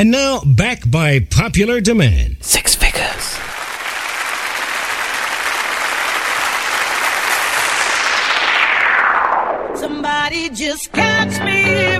And now, back by popular demand. Six figures. Somebody just catch me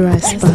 That's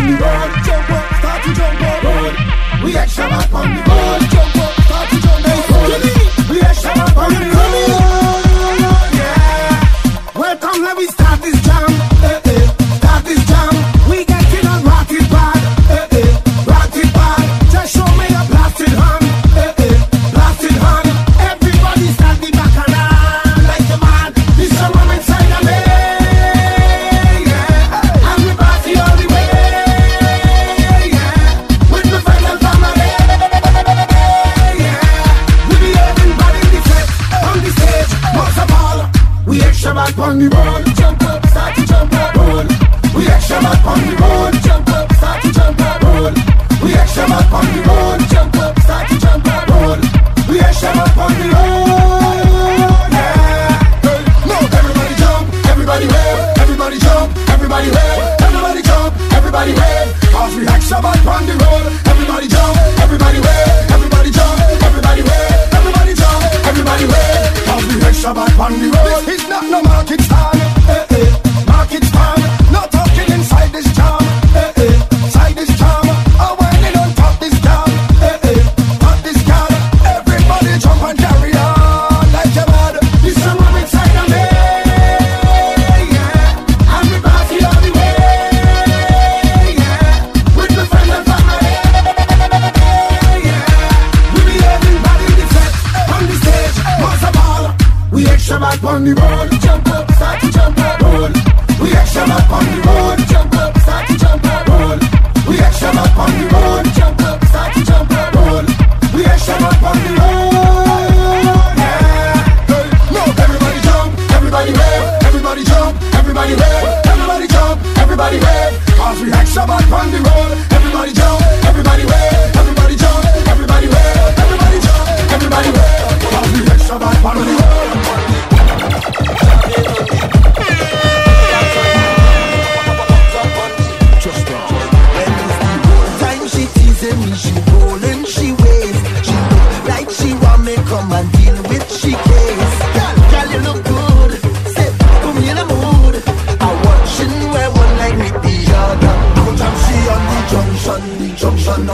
on the road. Jump up, start to jump up. We action up on the road. Jump up.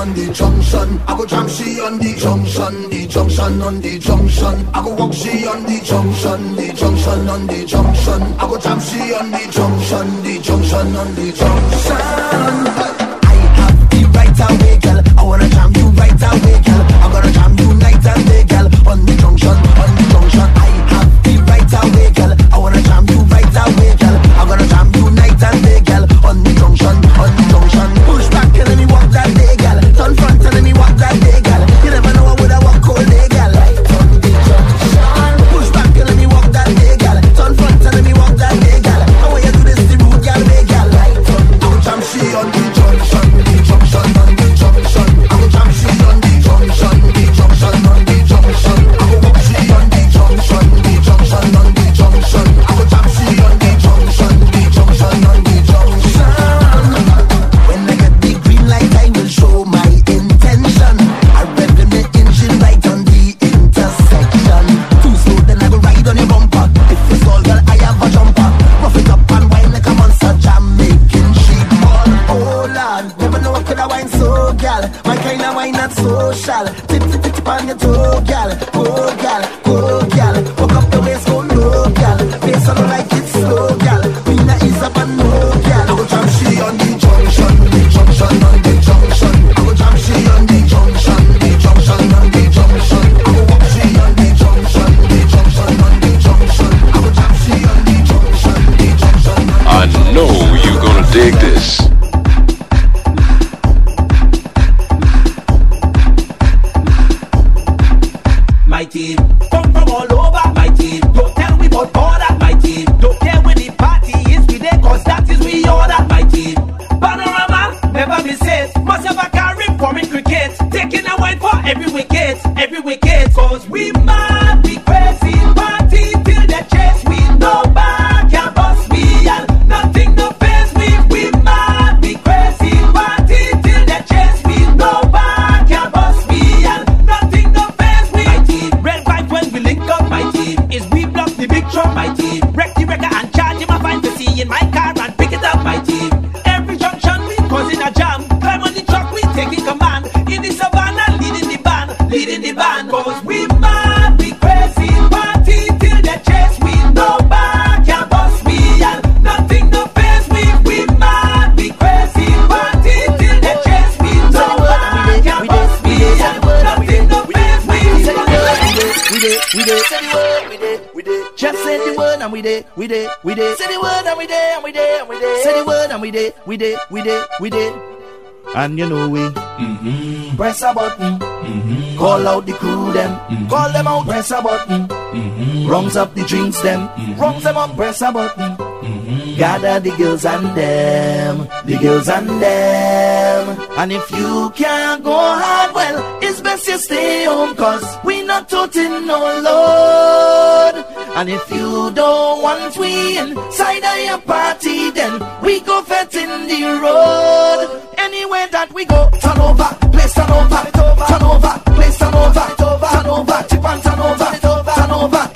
on the junction. I go jam she on the junction, the junction on the junction. I go walk she on the junction, the junction on the junction. I go jam she on the junction, the junction on the junction. I have the right away, girl. I wanna jam you right away. Wreck the record and charge him a fine to see in my car and pick it up My team. Every junction we causing a jam. Climb on the truck, we taking command. In the savannah, leading the band, leading the band. Cause we mad, we crazy, party till the chase. We know back, can bust we nothing. We we mad, we crazy, party till. We back, can bust we nothing we we we we we did, we did, we did. Say the word and we did, and we did, and we did. Say the word and we did, we did, we did, we did. And you know we mm-hmm. press a button, mm-hmm. call out the crew them, mm-hmm. call them out, press a button, mm-hmm. up the drinks them, mm-hmm. them up, press a button. Mm-hmm. Gather the girls and them, the girls and them. And if you can't go hard, well, it's best you stay home, cause we not toting no load. And if you don't want we inside of your party, then we go fetting the road. Anywhere that we go, turn over, place turn over, turn over, place turn over, turn over, tip and turn over, turn over.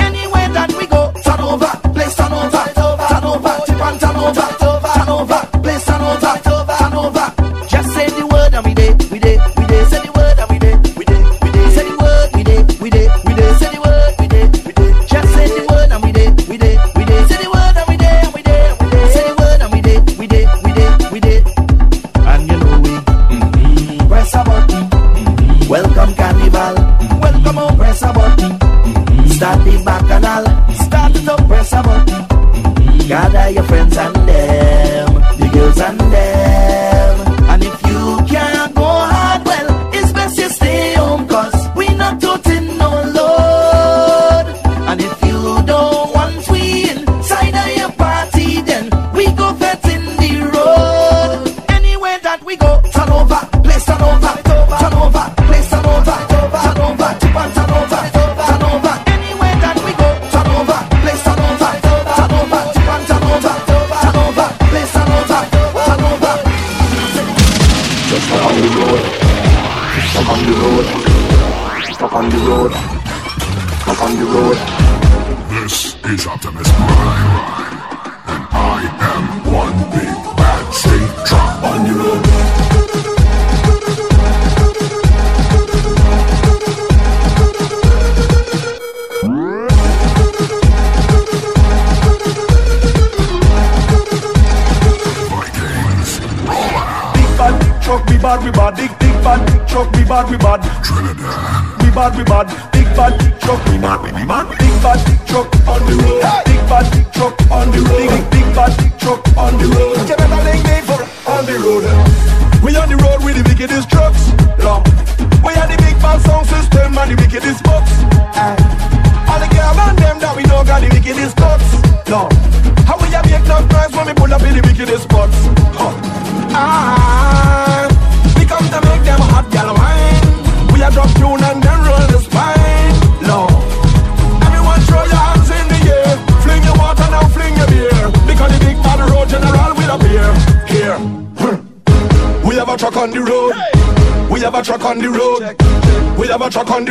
second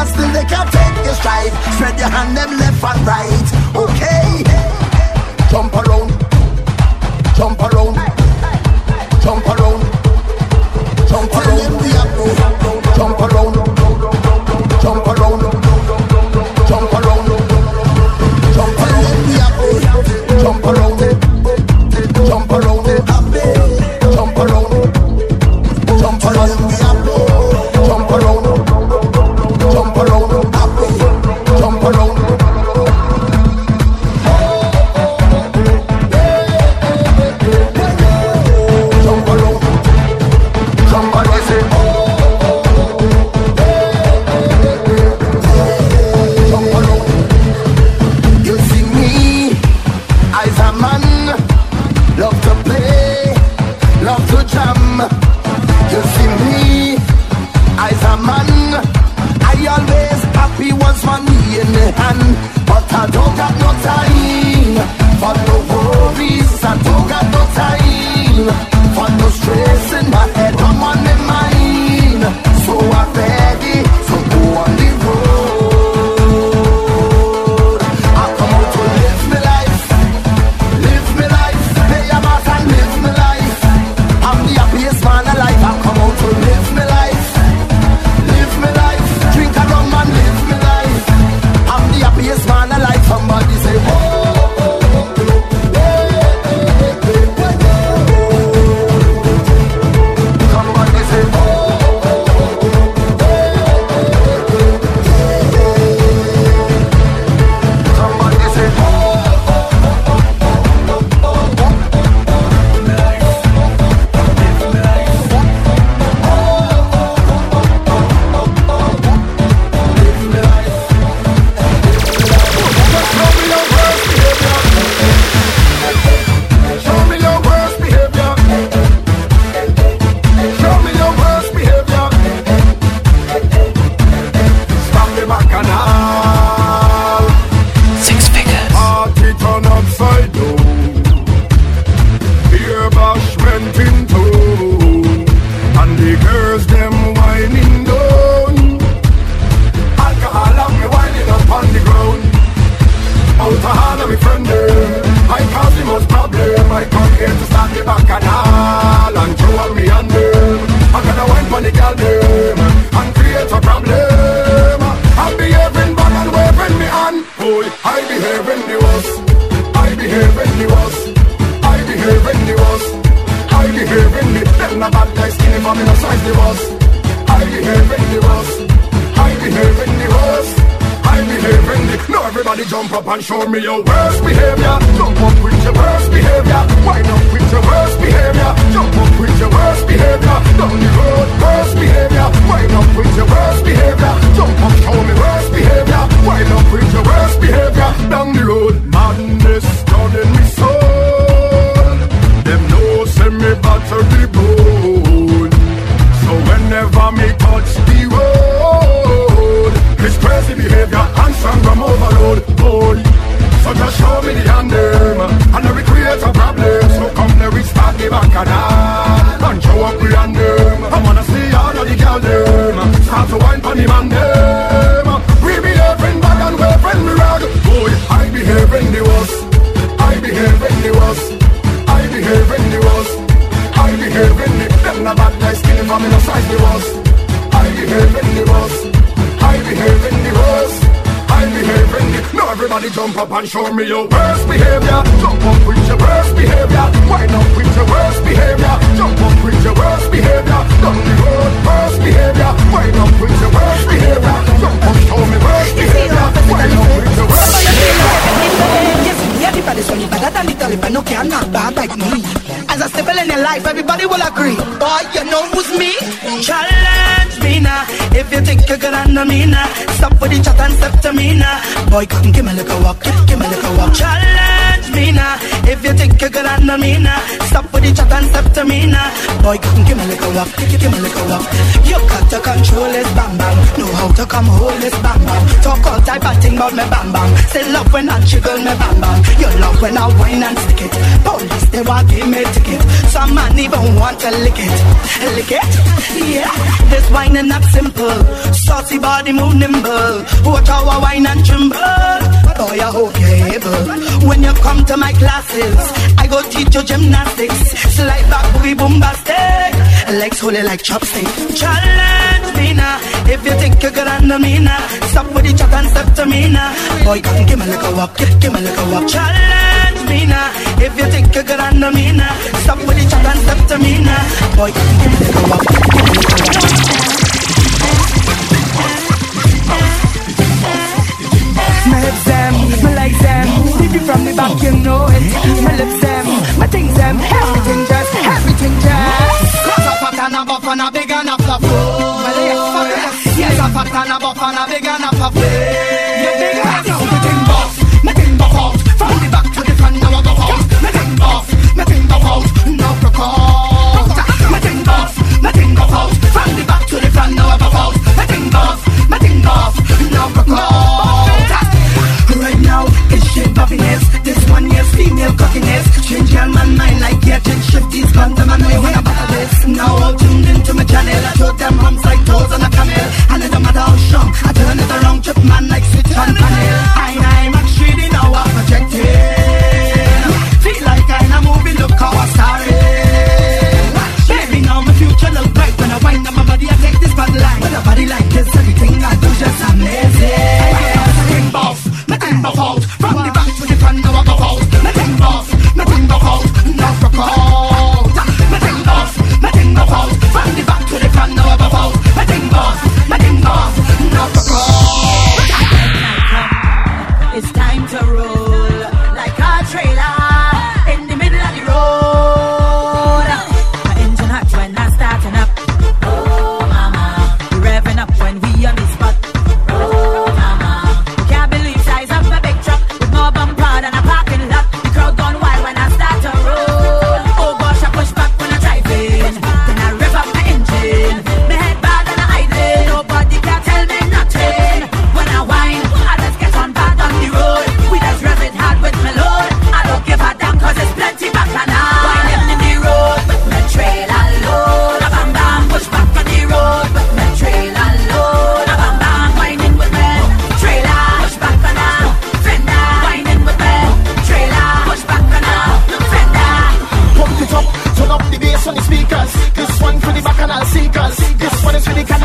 but still they can't take your stride. Spread your hand them left and right. Okay, jump around, jump around, jump around, jump around. Jump up and show me your worst behavior. Jump up with your worst behavior. Wind up with your worst behavior. Jump up with your worst behavior. Down the road, worst behavior. Wind up with your worst behavior. Jump up, show me worst behavior. Wind up with your worst behavior. Down the road, madness in me soul. Them know send me batter the bone. So whenever me touch the road, it's crazy behavior and strong overload. Boy, so just show me the hand them, and then we create a problem. So come there we start the bacchanal and I and show up the hand I wanna see all of the girl them start to wine for the man them. We behaving bad and we're friend me rag. Boy, I behave in the worst. I behave in the worst. I behave in the worst. I behave in the them the bad guys skinny from me no size the worst. I behave in the worst. In the worst. I behave in the Now everybody jump up and show me your worst behavior. Jump up with your worst behavior. Wind up with your worst behavior. Jump up with your worst behavior. Down the road, worst behavior. Wind up with your worst behavior. Jump up, show me worst behavior. Wind up with your worst behavior. Everybody's funny, but that little if I no care not bad like me. As I step in your life, everybody will agree. Boy, you know who's me? Challenge If you think you're under me now, stop with the chat and step to me now. Boy, come give me a little walk, give, me a little walk. Challenge me now. If you think you're good under me now, stop with the chat and step to me now. Boy, come give me a little walk, give, me a little walk. You got to control this bam bam. Know how to come hold this bam bam. Talk all type of thing about me bam bam. Say love when I jiggle me bam bam. You love when I whine and stick it. Police they want give me a ticket. Some man even want to lick it, lick it. Yeah, this wine is not simple. Saucy body move nimble. Watch how I wine and tremble. Boy, I you're able. When you come to my classes, I go teach you gymnastics. Slide back, boogie bombastic. Legs holy like chopstick. Challenge me now. If you think you're good under me now, stop with the chat and step to me now. Boy, come give me a little walk, give, give me a little walk. Challenge me now. If you think you're good under me now, stop with the chat and step to me now. Boy, come give me a little walk, give me a little walk. Hips them, legs them, deep it from the back, you know it. My lips them, my things them, everything just, everything just. Cause a fat and a buff and a big and a fluff. Yes, a fat and a buff and a big and a fluff. This one year's female cockiness. Change your man mind like getting shifties. Condom, I know you wanna battle this. Now all tuned into my channel. I show them humps like toes on a camel. And it don't matter how strong. I turn it around, trip man like switch on panel. I, I'm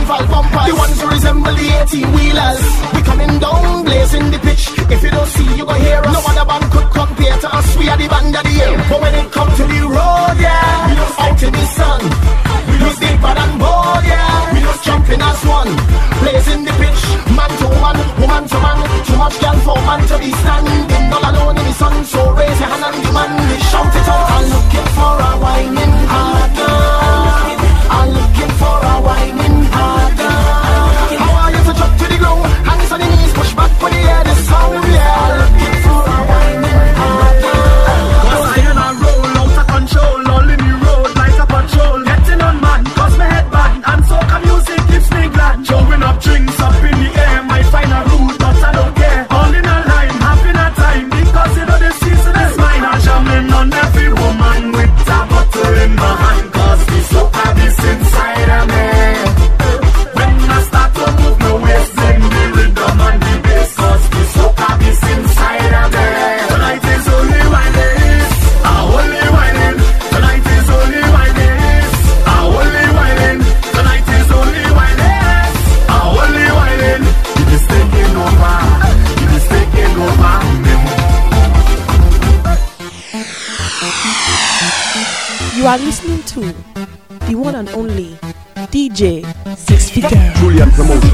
carnival bumpers. The ones who resemble the 18 wheelers. We coming down, blazing the pitch. If you don't see, you go hear us. No other band could compare to us. We are the band of the year. But when it comes to the road, yeah, we just out in the sun. We just deeper than bold, yeah. We just jumping as one. Blazing the pitch, man to man, woman to man. Too much girl for man to be stand. are Figure. Julian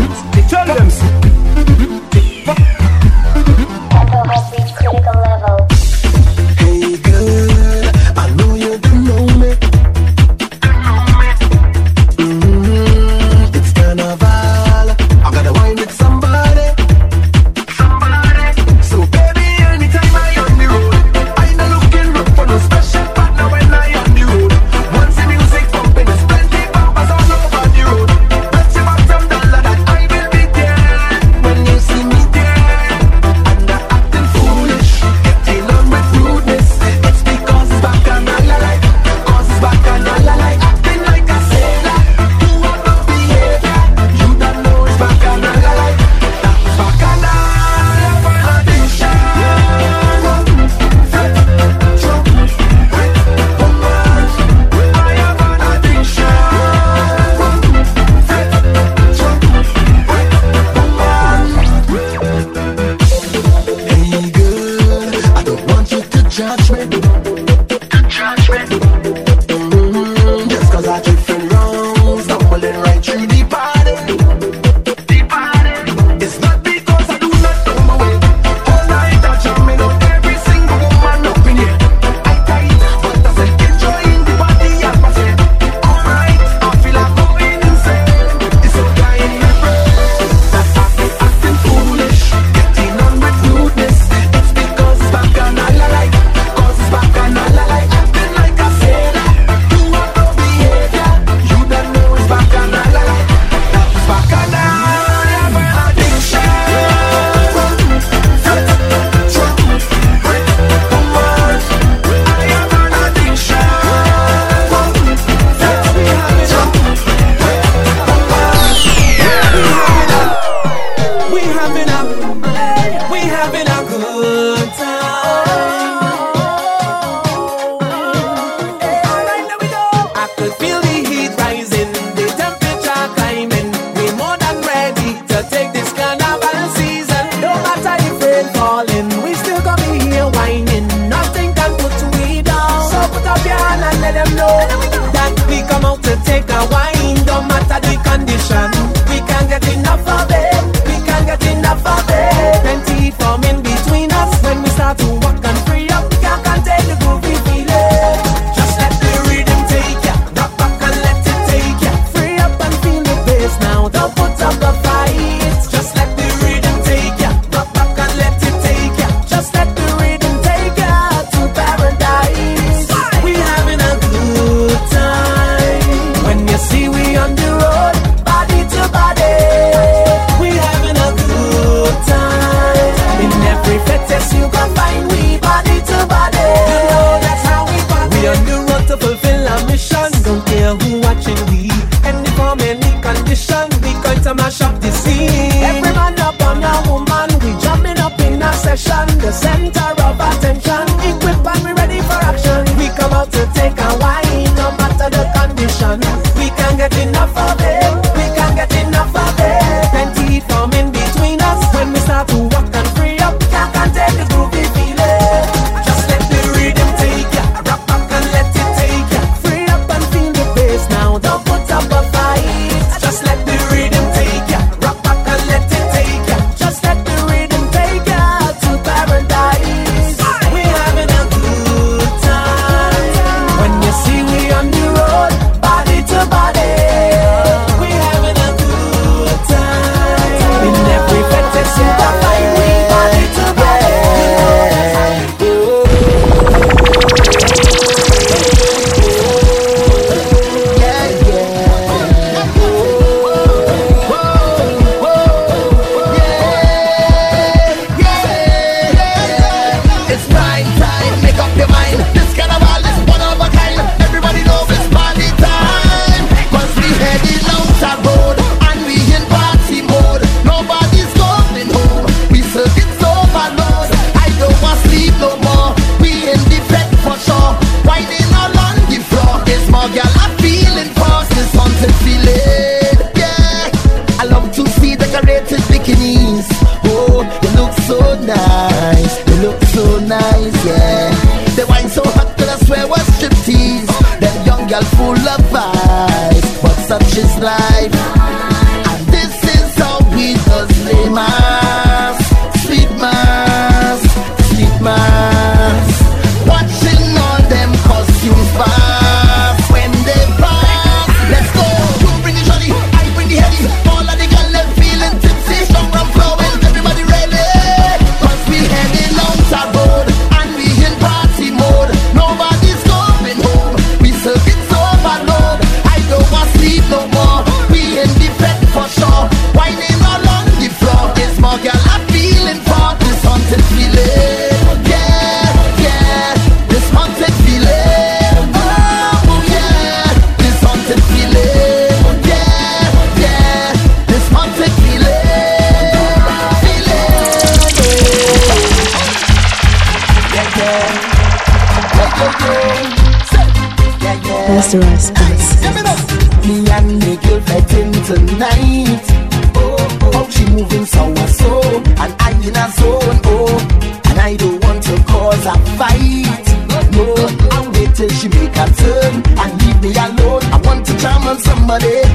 somebody.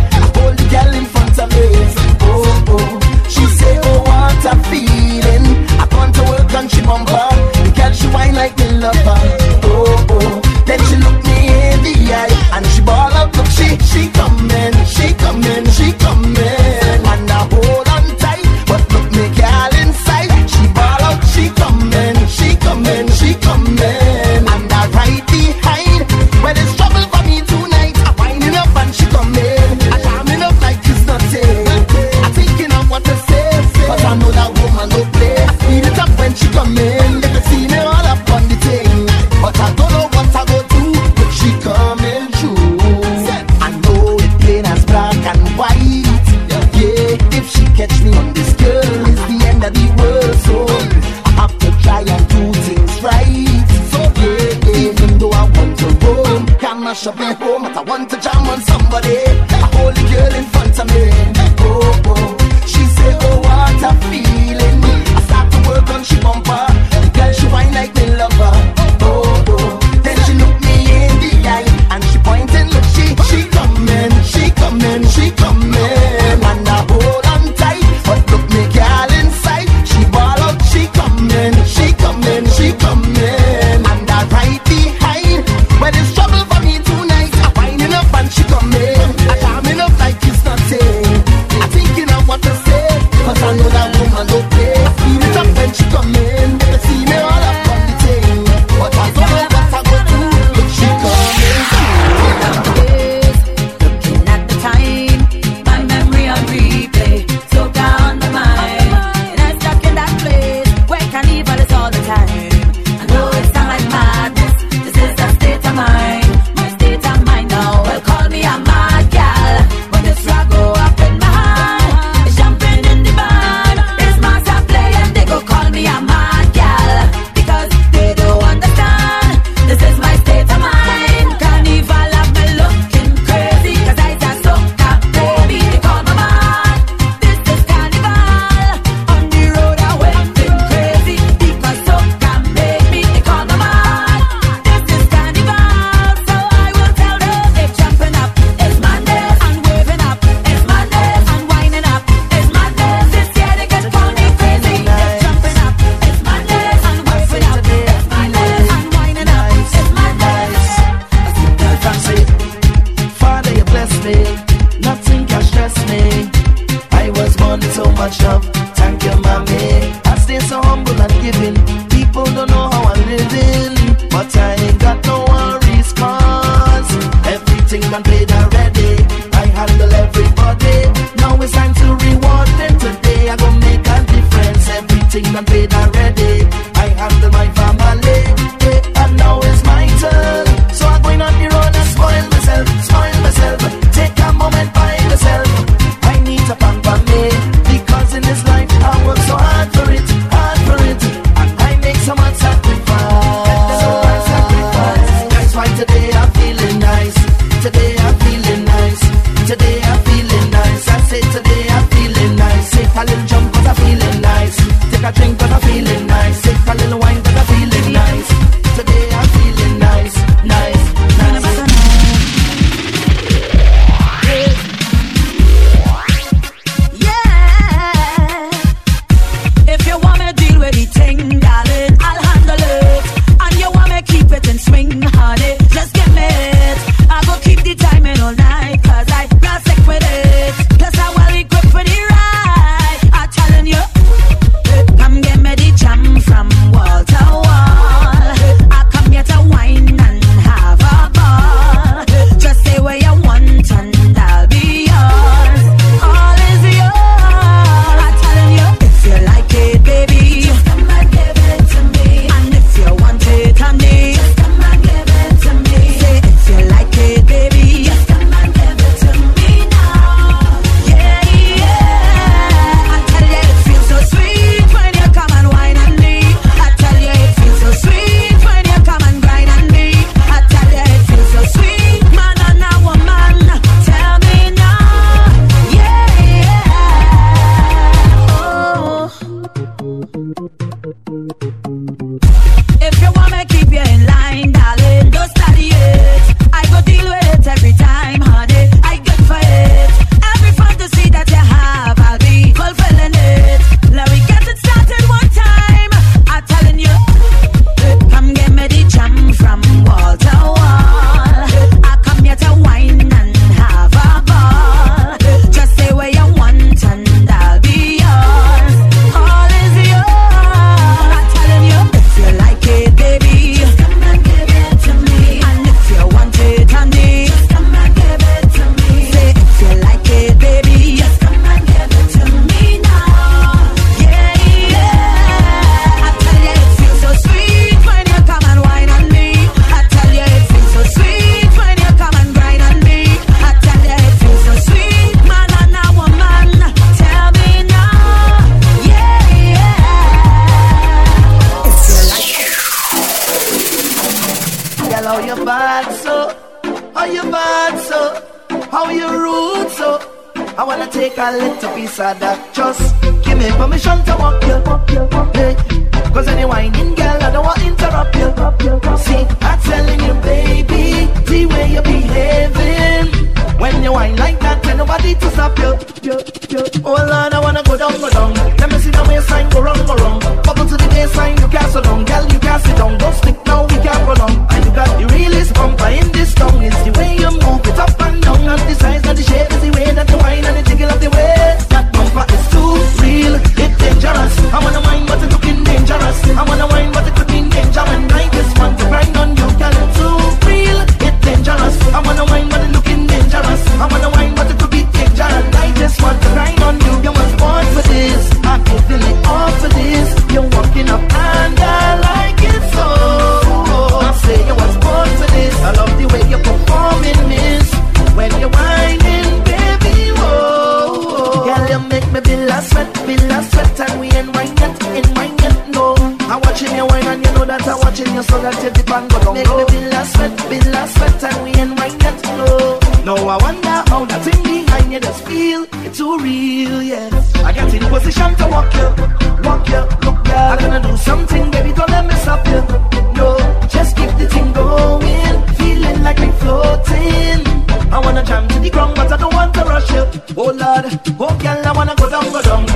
Girl, I wanna go down, go down.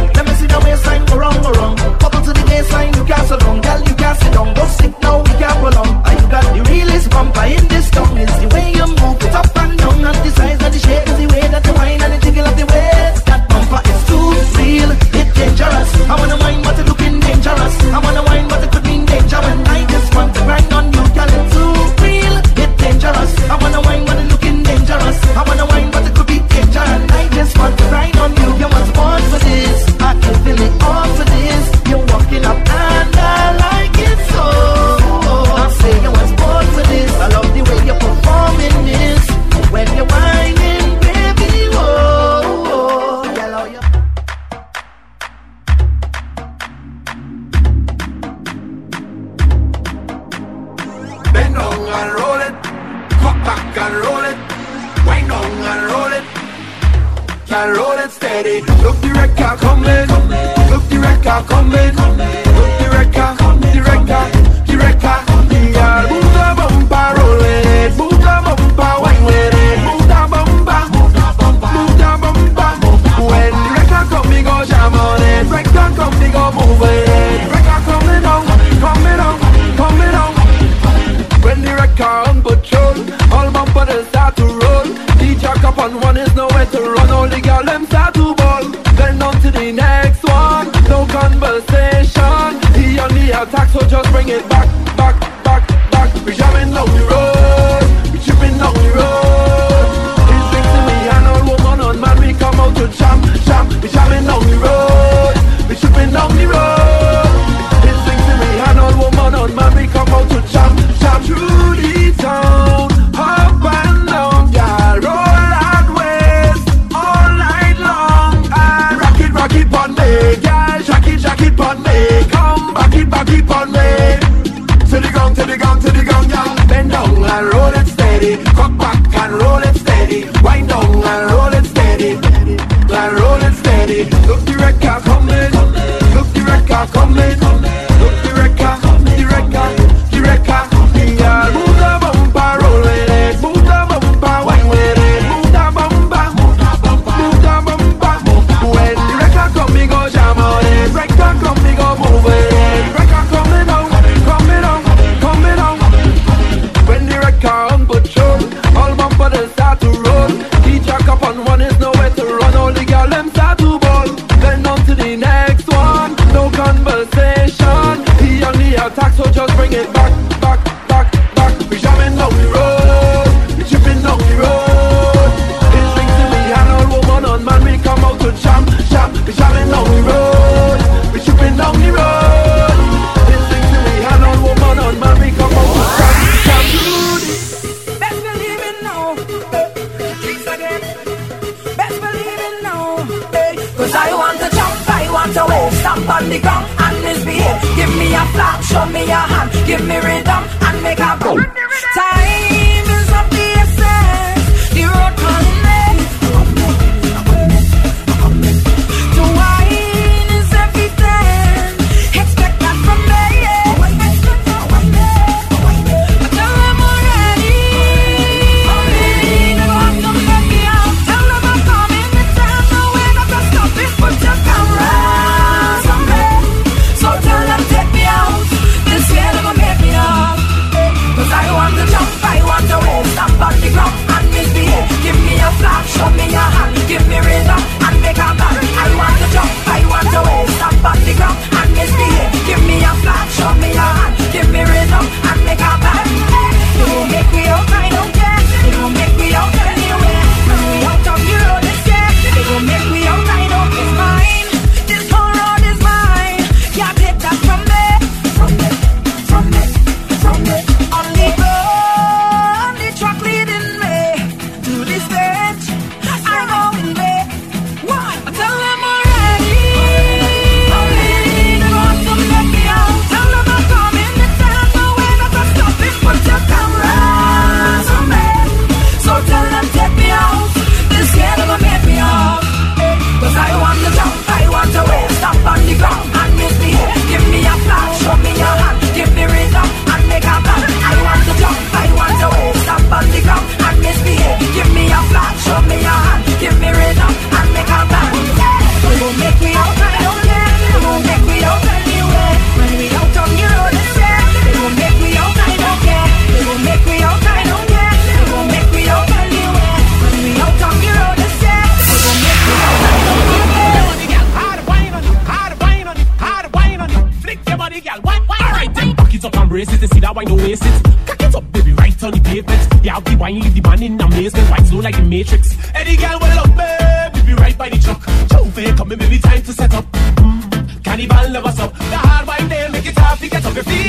wine, leave the man in amazement. White slow like the Matrix. Any girl, well up, babe, be right by the truck. Chauffeur coming, maybe time to set up. Mm, carnival never stop. The hard wine there, make it tough to get up. feet.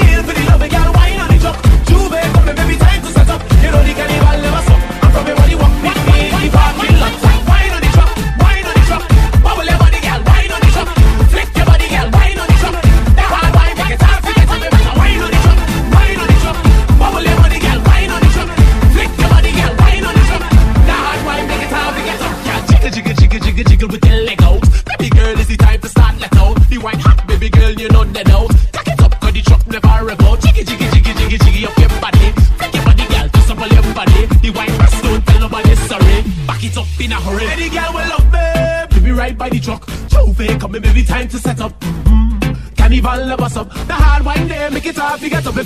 ha figato per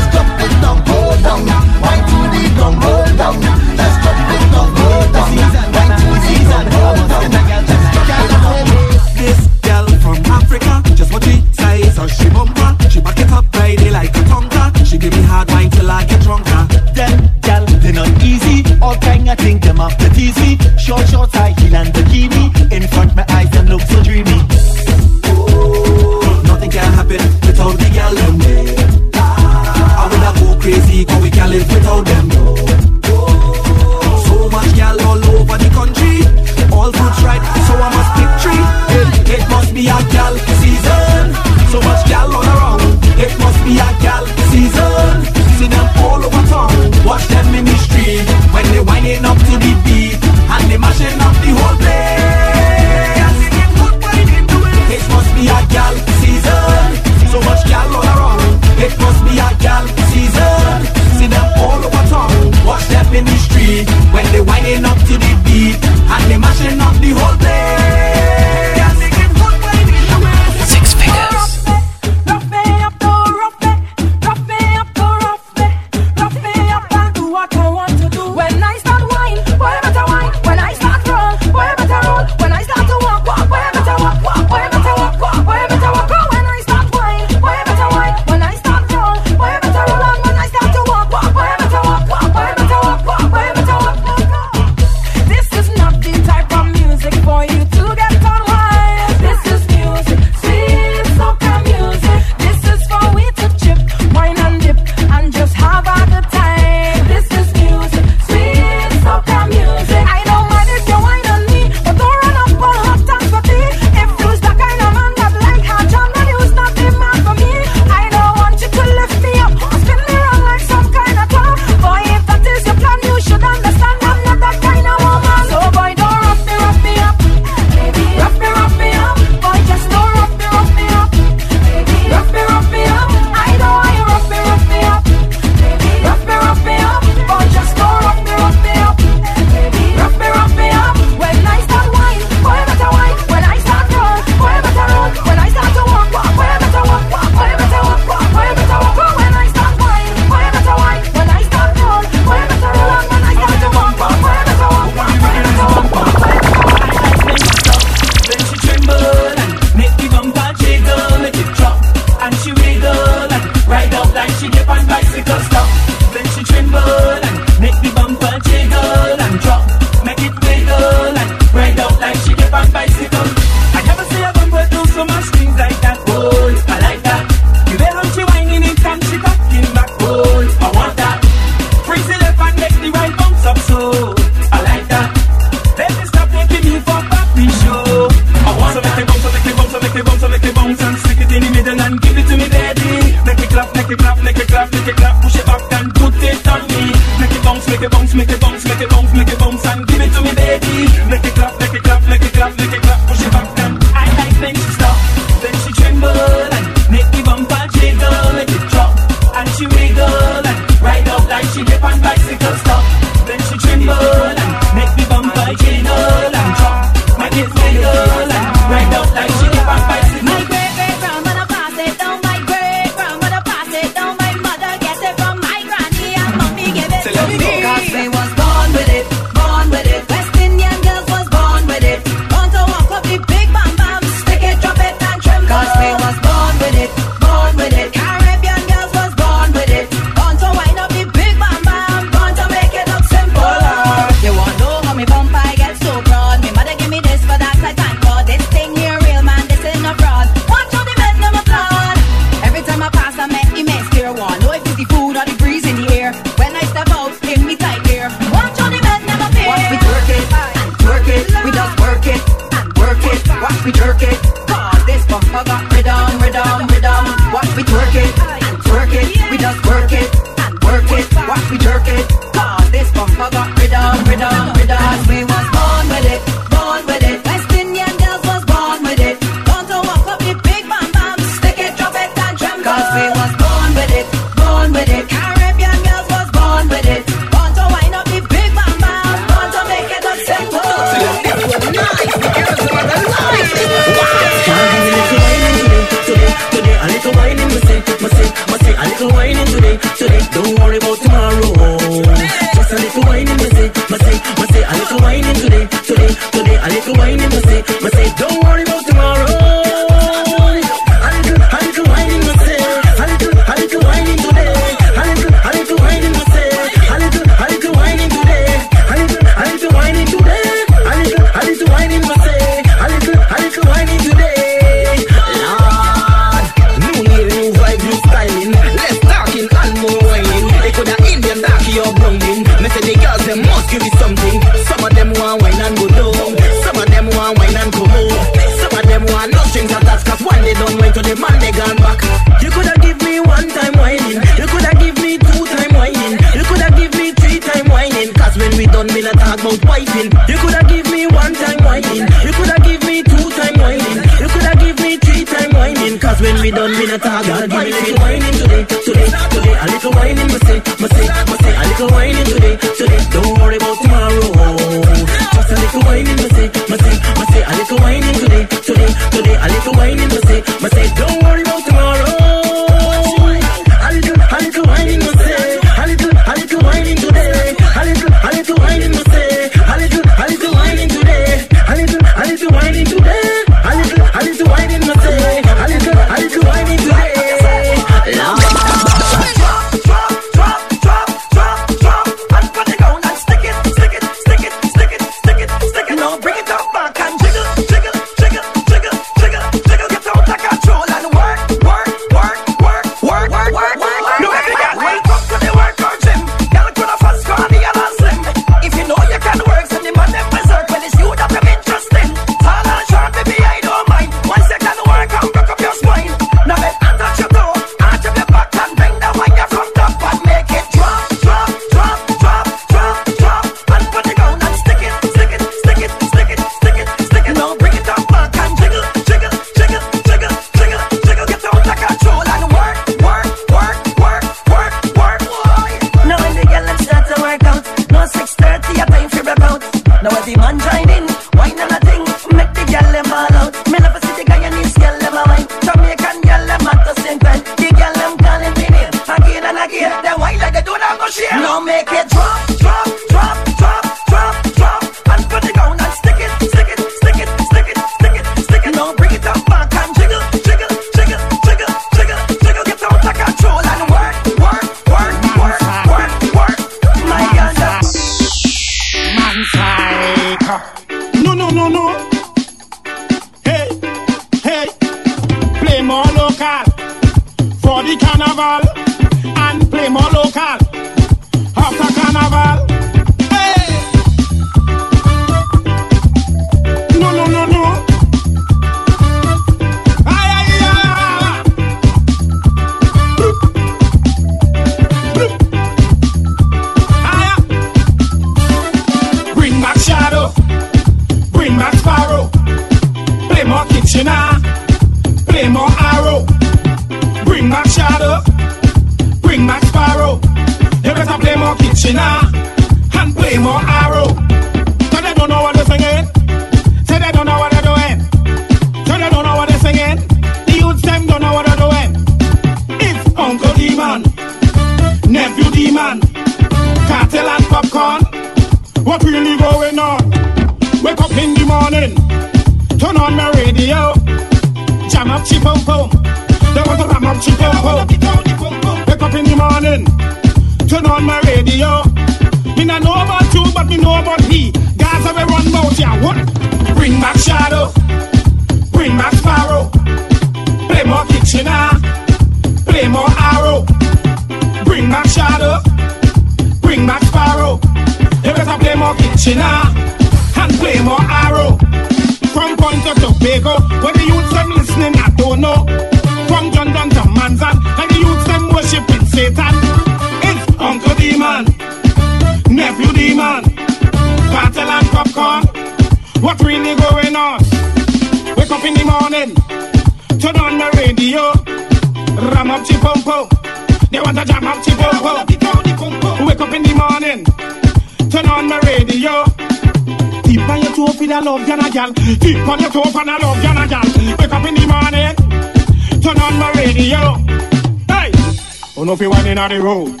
road.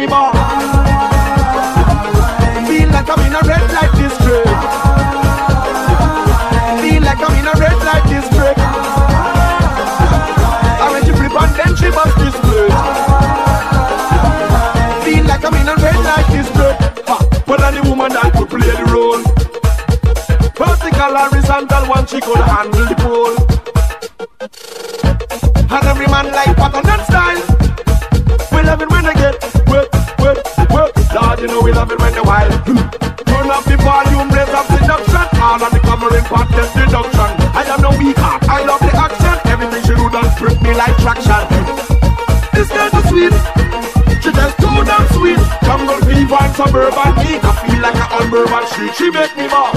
me bar. Feel like I'm in a red light district. Feel like I'm in a red light district. I went to flip and then she must display. Feel like I'm in a red light district. Ha, but any woman that could play the role. Vertical, horizontal, one she could handle the pole. get me back.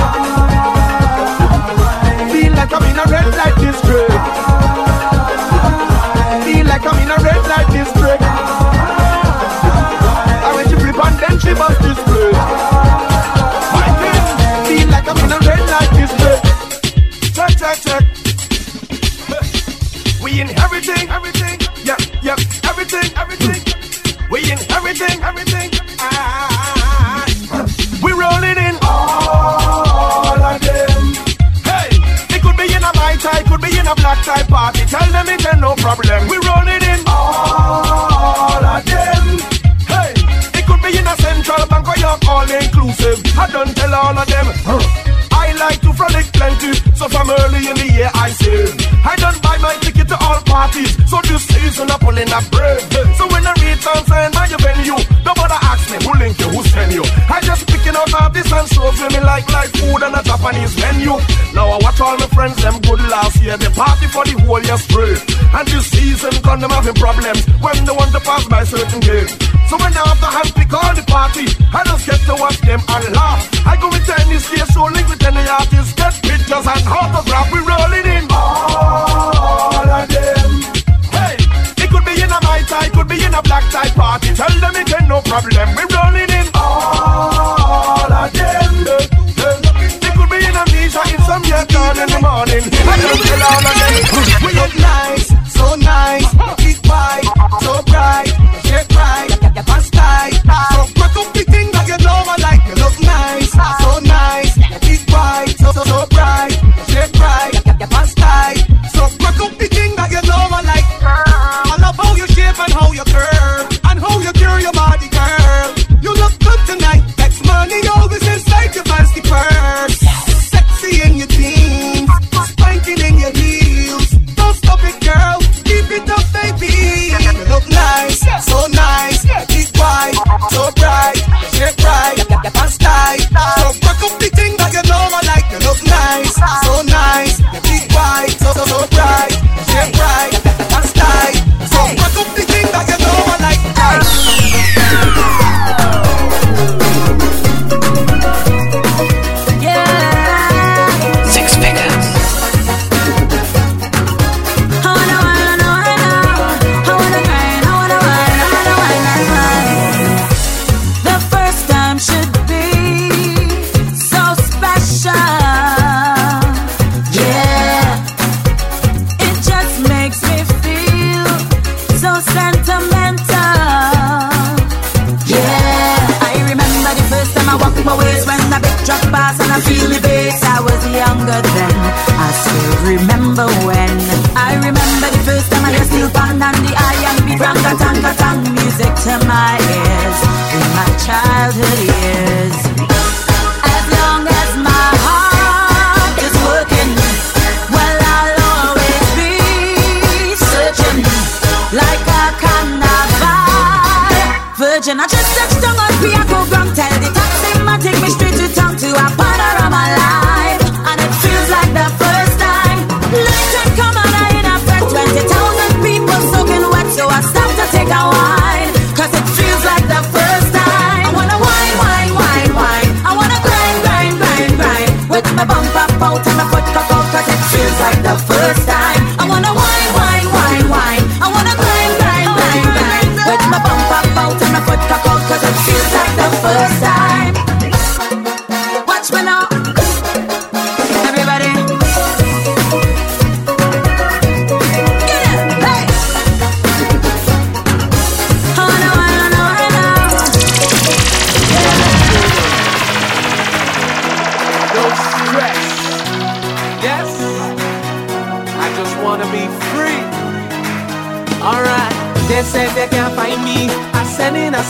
I just tell all of. We look nice, so nice.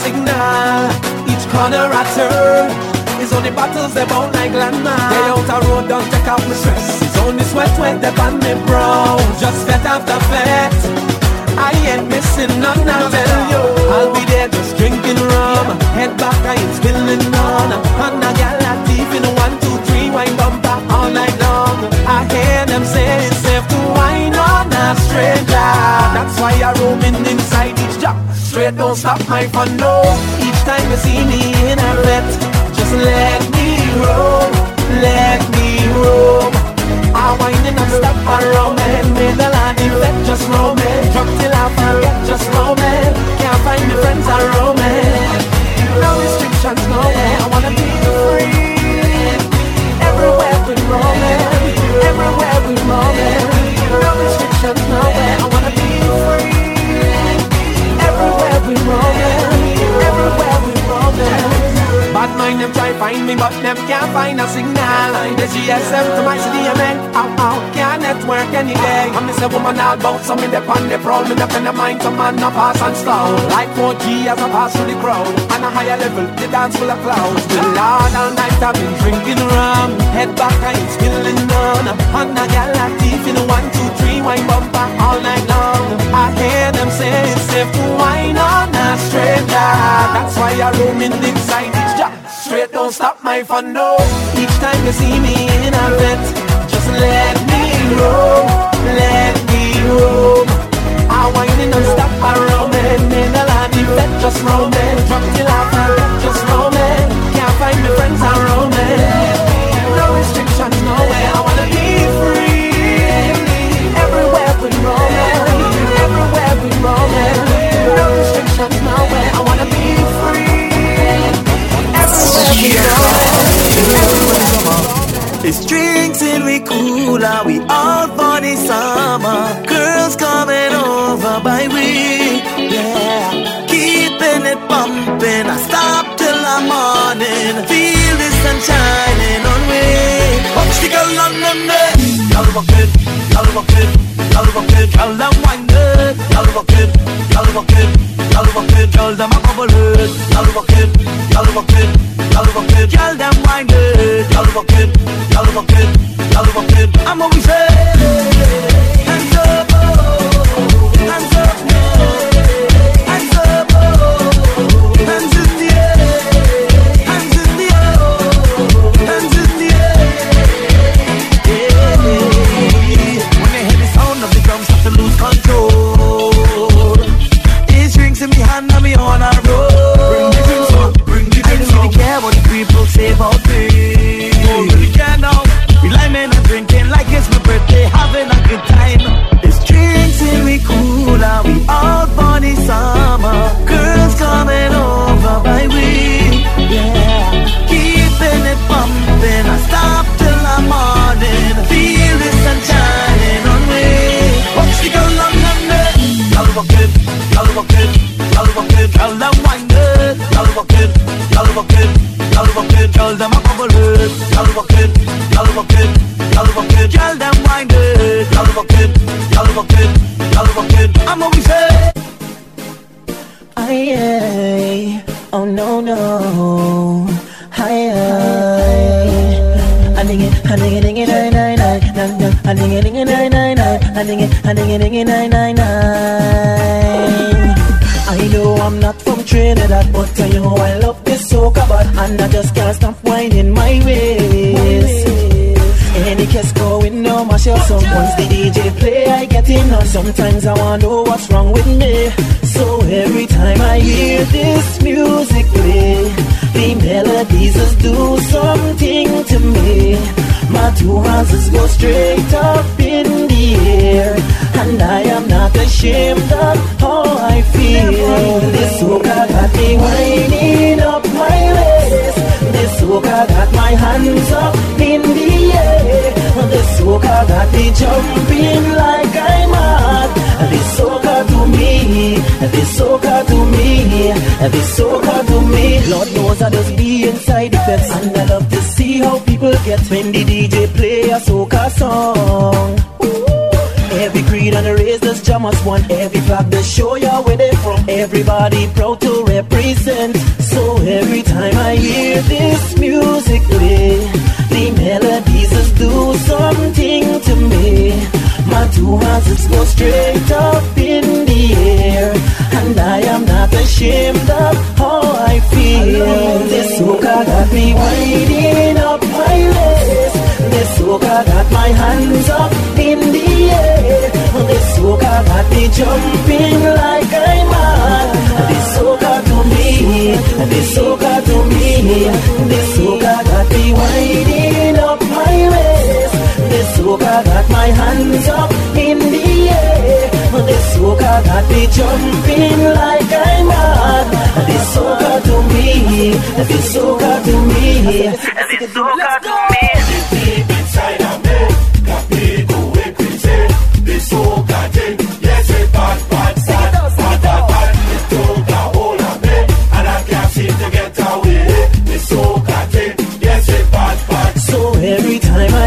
signal. Each corner I turn is only battles they bound like landmine. They out a road, don't take out my stress. It's only sweat when they on me brown. Just get after fat. I ain't missing none, I tell you. I'll be there just drinking rum. Head back, I ain't spilling none. On a gal, I deep in one, two, three, wine bumper all night long. I hear them say stranger. That's why I'm roaming inside each job. Straight don't stop my fun, no. Each time you see me in a fete, just let me roam, let me roam. I wind and I stop around and middle and the fete just roaming. Drop till I forget, just roaming. Can't find my friends, I'm roaming. No restrictions, no man. I wanna be free. Everywhere been roaming, everywhere. We roaming, everywhere we roaming. Bad mind them try find me, but them can't find a signal. The GSM to my CDMA, ow ow, can't network any day. I'm a woman all me dep on the prowl. Me dep in the mind, some man no pass and slow. Like 4G as I pass through the crowd. On a higher level, the dance full of clouds. The Lord all night I've been drinking rum. Head back, I ain't spilling none. On a gal like thief in a one, two, wine bumper all night long. I hear them say it's safe to wine on a straight That's why I roam in the side each job. Straight don't stop my fun no. Each time you see me in a fete, just let me roam, let me roam. I whining and stop I roaming, in a land the fete just roaming. Drop till I forget, It's drinks and we cool and we all for the summer. Girls coming over by we, yeah. Keeping it pumping, I stop till the morning. Feel the sun shining on me. Girl on the net. Y'all walking, y'all walking, y'all walking, y'all them winding. Y'all walking, y'all walking, y'all walking, y'all them a bubble head. Y'all walking, y'all walking, y'all y'all them winding. Y'all walking, y'all walking, y'all walking. I'm always say, ding I ding it, ding it, nine nine nine. I know I'm not from Trinidad, but I know I love this soca bad, and I just can't stop whining my ways. Any case going mash your song Once the DJ play I get in on Sometimes I wanna know what's wrong with me So every time I hear this music play The melodies just do something to me My two hands just go straight up air And I am not ashamed of how I feel. This soca got me winding up my waist. This soca got my hands up in the air. This soca got me jumping like I'm mad This soca to me, this soca to me This soca to me. Lord knows I just be inside the fence. And I love to see how people get When the DJ play creed and race does jam us one. Every flag does show ya where they from. Everybody proud to represent. So every time I hear this music play, the melodies just do something to me. My two hands go straight up in the air, and I am not ashamed of how I feel. This soca got me winding up my waist soca got my hands up in the air. This soca got me jumping like I'm mad. This soca to me, this soca to me, this soca got me winding up my waist. This soca got my hands up in the air. This soca got me jumping like I'm mad. This soca to me, this soca to me, this soca to me.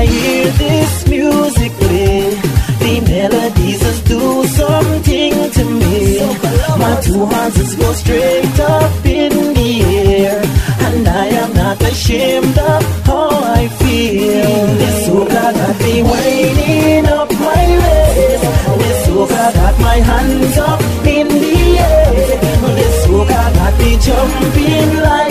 Hear this music play, the melodies just do something to me. My two hands just go straight up in the air, and I am not ashamed of how I feel. This soca got me winding up my waist. This soca got my hands up in the air. This soca got me jumping like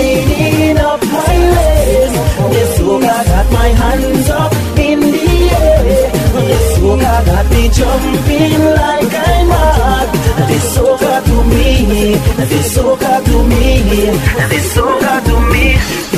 lighting up my ways. This soca got my hands up in the air. This soca got me jumping like I'm mad. This soca to me, this soca to me, this soca to me.